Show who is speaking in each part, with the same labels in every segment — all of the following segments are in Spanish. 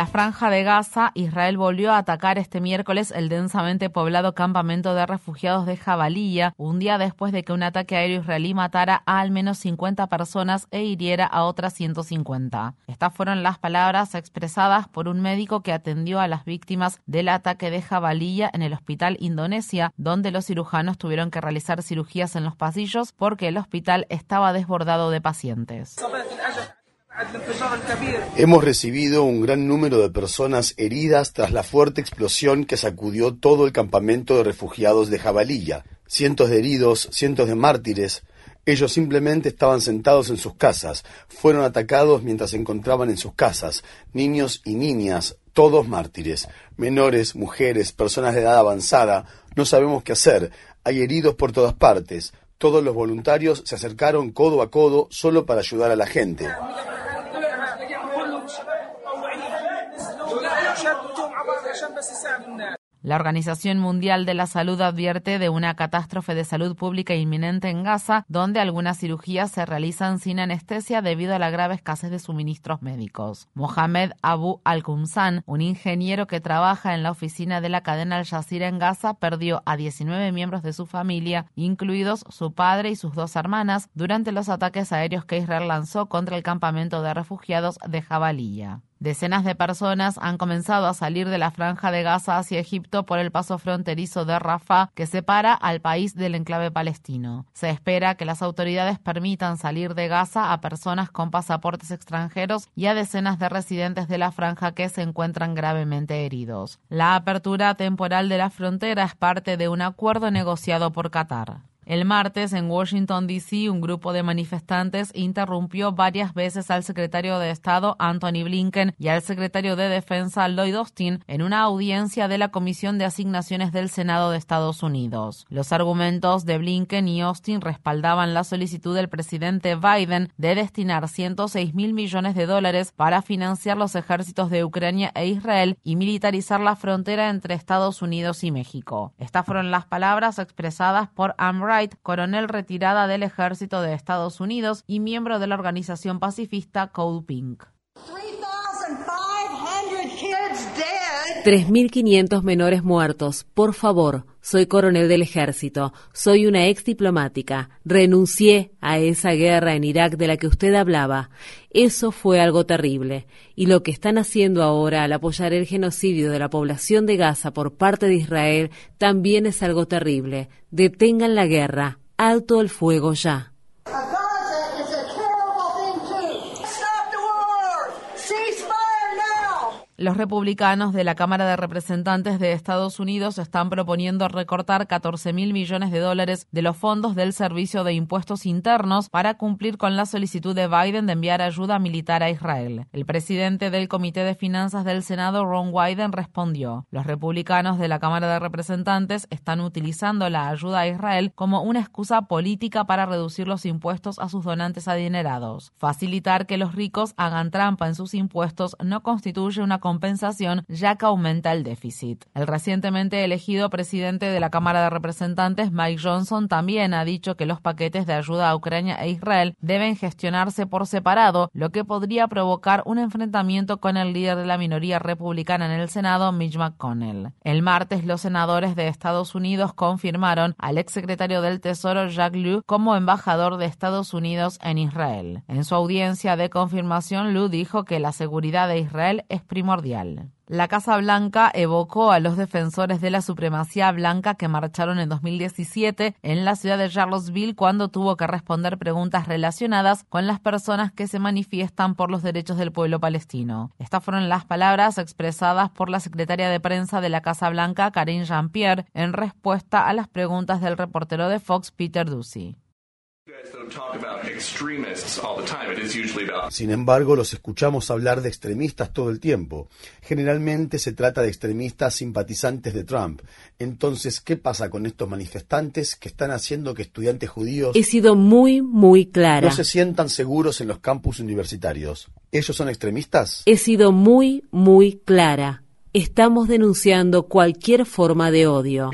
Speaker 1: La franja de Gaza, Israel volvió a atacar este miércoles el densamente poblado campamento de refugiados de Jabalía, un día después de que un ataque aéreo israelí matara a al menos 50 personas e hiriera a otras 150. Estas fueron las palabras expresadas por un médico que atendió a las víctimas del ataque de Jabalía en el hospital Indonesia, donde los cirujanos tuvieron que realizar cirugías en los pasillos porque el hospital estaba desbordado de pacientes.
Speaker 2: Hemos recibido un gran número de personas heridas tras la fuerte explosión que sacudió todo el campamento de refugiados de Jabalilla. Cientos de heridos, cientos de mártires. Ellos simplemente estaban sentados en sus casas. Fueron atacados mientras se encontraban en sus casas. Niños y niñas, todos mártires. Menores, mujeres, personas de edad avanzada. No sabemos qué hacer. Hay heridos por todas partes. Todos los voluntarios se acercaron codo a codo solo para ayudar a la gente.
Speaker 1: La Organización Mundial de la Salud advierte de una catástrofe de salud pública inminente en Gaza, donde algunas cirugías se realizan sin anestesia debido a la grave escasez de suministros médicos. Mohamed Abu Al-Qumsan, un ingeniero que trabaja en la oficina de la cadena Al Jazeera en Gaza, perdió a 19 miembros de su familia, incluidos su padre y sus dos hermanas, durante los ataques aéreos que Israel lanzó contra el campamento de refugiados de Jabalilla. Decenas de personas han comenzado a salir de la franja de Gaza hacia Egipto por el paso fronterizo de Rafah que separa al país del enclave palestino. Se espera que las autoridades permitan salir de Gaza a personas con pasaportes extranjeros y a decenas de residentes de la franja que se encuentran gravemente heridos. La apertura temporal de la frontera es parte de un acuerdo negociado por Qatar. El martes, en Washington, D.C., un grupo de manifestantes interrumpió varias veces al secretario de Estado, Anthony Blinken, y al secretario de Defensa, Lloyd Austin, en una audiencia de la Comisión de Asignaciones del Senado de Estados Unidos. Los argumentos de Blinken y Austin respaldaban la solicitud del presidente Biden de destinar 106 mil millones de dólares para financiar los ejércitos de Ucrania e Israel y militarizar la frontera entre Estados Unidos y México. Estas fueron las palabras expresadas por Coronel retirada del ejército de Estados Unidos y miembro de la organización pacifista Code Pink. 3.500 menores muertos. Por favor, soy coronel del ejército, soy una ex diplomática, renuncié a esa guerra en Irak de la que usted hablaba. Eso fue algo terrible. Y lo que están haciendo ahora al apoyar el genocidio de la población de Gaza por parte de Israel también es algo terrible. Detengan la guerra. Alto el fuego ya. Los republicanos de la Cámara de Representantes de Estados Unidos están proponiendo recortar 14 mil millones de dólares de los fondos del Servicio de Impuestos Internos para cumplir con la solicitud de Biden de enviar ayuda militar a Israel. El presidente del Comité de Finanzas del Senado, Ron Wyden, respondió: Los republicanos de la Cámara de Representantes están utilizando la ayuda a Israel como una excusa política para reducir los impuestos a sus donantes adinerados. Facilitar que los ricos hagan trampa en sus impuestos no constituye una compensación ya que aumenta el déficit. El recientemente elegido presidente de la Cámara de Representantes, Mike Johnson, también ha dicho que los paquetes de ayuda a Ucrania e Israel deben gestionarse por separado, lo que podría provocar un enfrentamiento con el líder de la minoría republicana en el Senado, Mitch McConnell. El martes, los senadores de Estados Unidos confirmaron al exsecretario del Tesoro, Jack Lew, como embajador de Estados Unidos en Israel. En su audiencia de confirmación, Lew dijo que la seguridad de Israel es primordial La Casa Blanca evocó a los defensores de la supremacía blanca que marcharon en 2017 en la ciudad de Charlottesville cuando tuvo que responder preguntas relacionadas con las personas que se manifiestan por los derechos del pueblo palestino. Estas fueron las palabras expresadas por la secretaria de prensa de la Casa Blanca, Karine Jean-Pierre, en respuesta a las preguntas del reportero de Fox, Peter Ducey.
Speaker 2: Sin embargo, los escuchamos hablar de extremistas todo el tiempo. Generalmente se trata de extremistas simpatizantes de Trump. Entonces, ¿qué pasa con estos manifestantes que están haciendo que estudiantes judíos...
Speaker 3: He sido muy, muy clara.
Speaker 2: No se sientan seguros en los campus universitarios. ¿Ellos son extremistas?
Speaker 3: He sido muy, muy clara. Estamos denunciando cualquier forma de odio.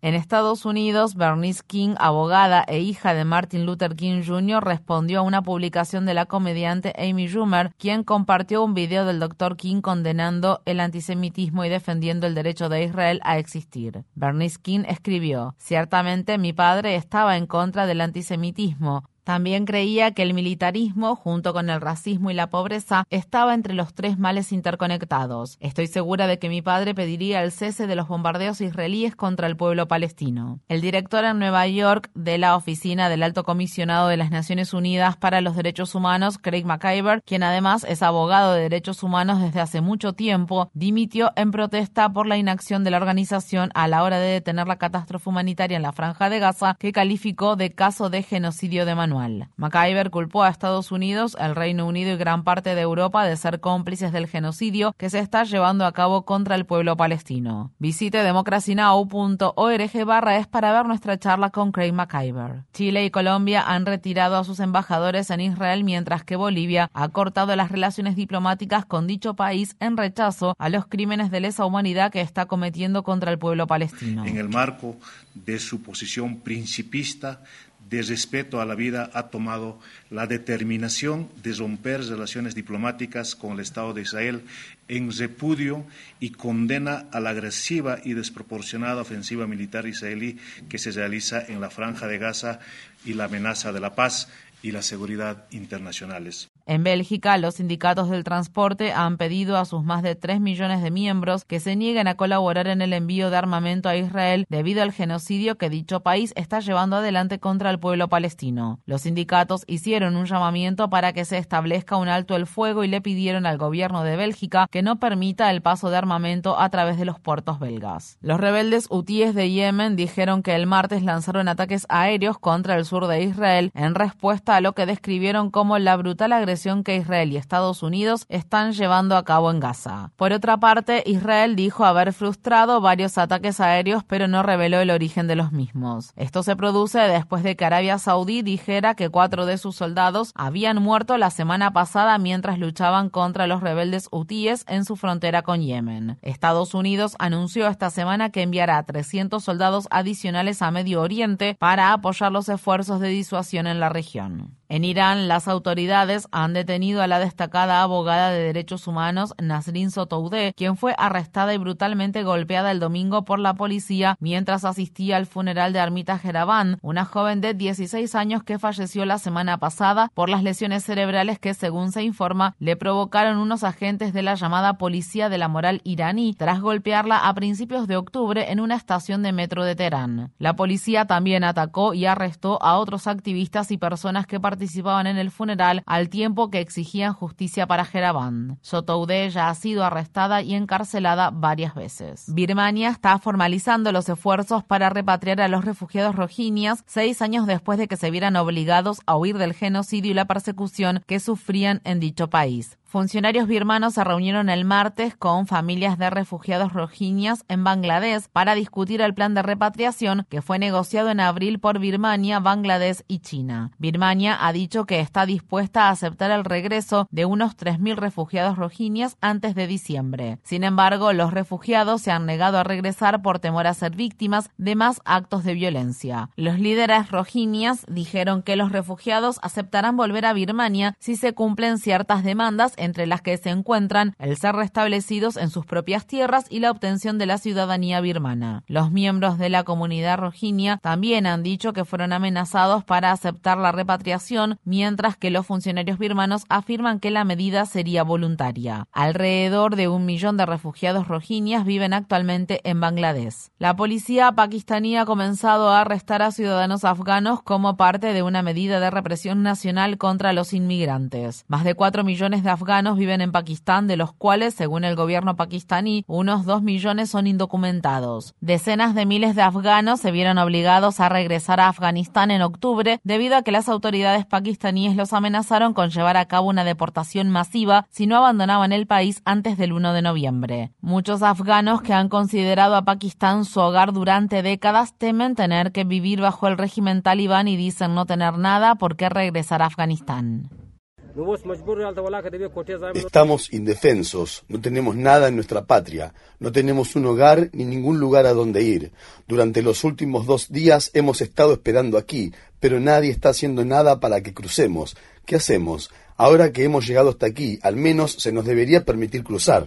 Speaker 1: En Estados Unidos, Bernice King, abogada e hija de Martin Luther King Jr., respondió a una publicación de la comediante Amy Schumer, quien compartió un video del Dr. King condenando el antisemitismo y defendiendo el derecho de Israel a existir. Bernice King escribió, Ciertamente mi padre estaba en contra del antisemitismo, también creía que el militarismo, junto con el racismo y la pobreza, estaba entre los tres males interconectados. Estoy segura de que mi padre pediría el cese de los bombardeos israelíes contra el pueblo palestino. El director en Nueva York de la Oficina del Alto Comisionado de las Naciones Unidas para los Derechos Humanos, Craig McIver, quien además es abogado de derechos humanos desde hace mucho tiempo, dimitió en protesta por la inacción de la organización a la hora de detener la catástrofe humanitaria en la franja de Gaza, que calificó de caso de genocidio de Manuel. MacIver culpó a Estados Unidos, el Reino Unido y gran parte de Europa de ser cómplices del genocidio que se está llevando a cabo contra el pueblo palestino. Visite democracynow.org barra es para ver nuestra charla con Craig MacIver. Chile y Colombia han retirado a sus embajadores en Israel mientras que Bolivia ha cortado las relaciones diplomáticas con dicho país en rechazo a los crímenes de lesa humanidad que está cometiendo contra el pueblo palestino.
Speaker 4: En el marco de su posición principista de respeto a la vida ha tomado la determinación de romper relaciones diplomáticas con el Estado de Israel en repudio y condena a la agresiva y desproporcionada ofensiva militar israelí que se realiza en la franja de Gaza y la amenaza de la paz y la seguridad internacionales.
Speaker 1: En Bélgica, los sindicatos del transporte han pedido a sus más de 3 millones de miembros que se nieguen a colaborar en el envío de armamento a Israel debido al genocidio que dicho país está llevando adelante contra el pueblo palestino. Los sindicatos hicieron un llamamiento para que se establezca un alto el fuego y le pidieron al gobierno de Bélgica que no permita el paso de armamento a través de los puertos belgas. Los rebeldes hutíes de Yemen dijeron que el martes lanzaron ataques aéreos contra el sur de Israel en respuesta lo que describieron como la brutal agresión que Israel y Estados Unidos están llevando a cabo en Gaza. Por otra parte, Israel dijo haber frustrado varios ataques aéreos, pero no reveló el origen de los mismos. Esto se produce después de que Arabia Saudí dijera que cuatro de sus soldados habían muerto la semana pasada mientras luchaban contra los rebeldes hutíes en su frontera con Yemen. Estados Unidos anunció esta semana que enviará 300 soldados adicionales a Medio Oriente para apoyar los esfuerzos de disuasión en la región. Mm. En Irán, las autoridades han detenido a la destacada abogada de derechos humanos Nasrin Sotoudeh, quien fue arrestada y brutalmente golpeada el domingo por la policía mientras asistía al funeral de Armita Jeraban, una joven de 16 años que falleció la semana pasada por las lesiones cerebrales que, según se informa, le provocaron unos agentes de la llamada Policía de la Moral iraní tras golpearla a principios de octubre en una estación de metro de Teherán. La policía también atacó y arrestó a otros activistas y personas que participaron participaban en el funeral al tiempo que exigían justicia para Jeraband. Sotoudeh ya ha sido arrestada y encarcelada varias veces. Birmania está formalizando los esfuerzos para repatriar a los refugiados rohingya seis años después de que se vieran obligados a huir del genocidio y la persecución que sufrían en dicho país. Funcionarios birmanos se reunieron el martes con familias de refugiados rohingyas en Bangladesh para discutir el plan de repatriación que fue negociado en abril por Birmania, Bangladesh y China. Birmania ha dicho que está dispuesta a aceptar el regreso de unos 3.000 refugiados rohingyas antes de diciembre. Sin embargo, los refugiados se han negado a regresar por temor a ser víctimas de más actos de violencia. Los líderes rohingyas dijeron que los refugiados aceptarán volver a Birmania si se cumplen ciertas demandas entre las que se encuentran el ser restablecidos en sus propias tierras y la obtención de la ciudadanía birmana. Los miembros de la comunidad rojinia también han dicho que fueron amenazados para aceptar la repatriación, mientras que los funcionarios birmanos afirman que la medida sería voluntaria. Alrededor de un millón de refugiados rohingya viven actualmente en Bangladesh. La policía pakistaní ha comenzado a arrestar a ciudadanos afganos como parte de una medida de represión nacional contra los inmigrantes. Más de 4 millones de afganos viven en Pakistán, de los cuales, según el gobierno pakistaní, unos 2 millones son indocumentados. Decenas de miles de afganos se vieron obligados a regresar a Afganistán en octubre debido a que las autoridades pakistaníes los amenazaron con llevar a cabo una deportación masiva si no abandonaban el país antes del 1 de noviembre. Muchos afganos que han considerado a Pakistán su hogar durante décadas temen tener que vivir bajo el régimen talibán y dicen no tener nada por qué regresar a Afganistán.
Speaker 2: Estamos indefensos, no tenemos nada en nuestra patria, no tenemos un hogar ni ningún lugar a donde ir. Durante los últimos dos días hemos estado esperando aquí, pero nadie está haciendo nada para que crucemos. ¿Qué hacemos? Ahora que hemos llegado hasta aquí, al menos se nos debería permitir cruzar.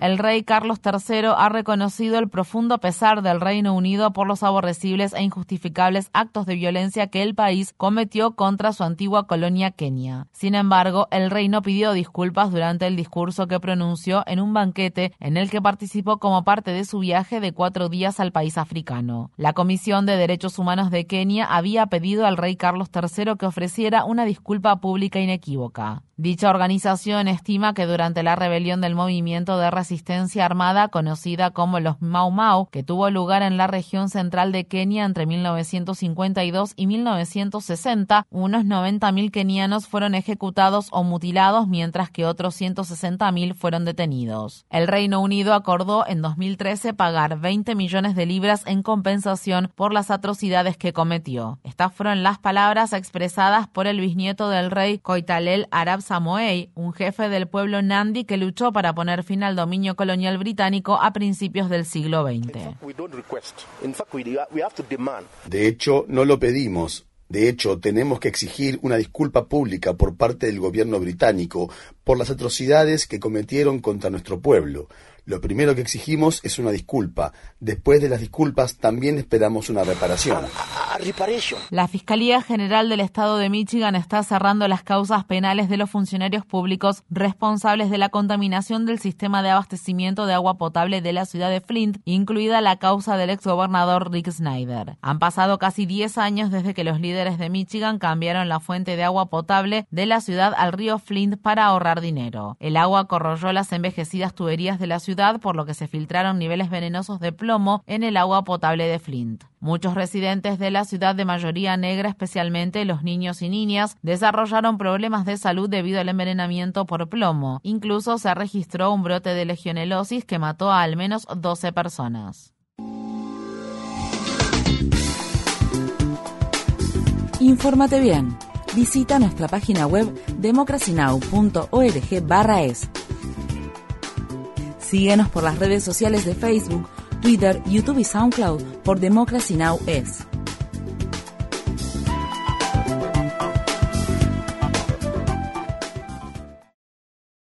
Speaker 1: El rey Carlos III ha reconocido el profundo pesar del Reino Unido por los aborrecibles e injustificables actos de violencia que el país cometió contra su antigua colonia Kenia. Sin embargo, el rey no pidió disculpas durante el discurso que pronunció en un banquete en el que participó como parte de su viaje de cuatro días al país africano. La Comisión de Derechos Humanos de Kenia había pedido al rey Carlos III que ofreciera una disculpa pública inequívoca. Dicha organización estima que durante la rebelión del movimiento de resistencia armada conocida como los Mau Mau, que tuvo lugar en la región central de Kenia entre 1952 y 1960, unos 90.000 kenianos fueron ejecutados o mutilados, mientras que otros 160.000 fueron detenidos. El Reino Unido acordó en 2013 pagar 20 millones de libras en compensación por las atrocidades que cometió. Estas fueron las palabras expresadas por el bisnieto del rey Koitalel Arab Samoei, un jefe del pueblo Nandi que luchó para poner fin al dominio colonial británico a principios del siglo XX.
Speaker 2: De hecho, no lo pedimos. De hecho, tenemos que exigir una disculpa pública por parte del gobierno británico por las atrocidades que cometieron contra nuestro pueblo. Lo primero que exigimos es una disculpa. Después de las disculpas también esperamos una reparación.
Speaker 1: La Fiscalía General del Estado de Michigan está cerrando las causas penales de los funcionarios públicos responsables de la contaminación del sistema de abastecimiento de agua potable de la ciudad de Flint, incluida la causa del exgobernador Rick Snyder. Han pasado casi 10 años desde que los líderes de Michigan cambiaron la fuente de agua potable de la ciudad al río Flint para ahorrar dinero. El agua corroyó las envejecidas tuberías de la por lo que se filtraron niveles venenosos de plomo en el agua potable de Flint. Muchos residentes de la ciudad de mayoría negra, especialmente los niños y niñas, desarrollaron problemas de salud debido al envenenamiento por plomo. Incluso se registró un brote de legionelosis que mató a al menos 12 personas.
Speaker 5: Infórmate bien. Visita nuestra página web democracynow.org/es Síguenos por las redes sociales de Facebook, Twitter, YouTube y SoundCloud por Democracy Now! es.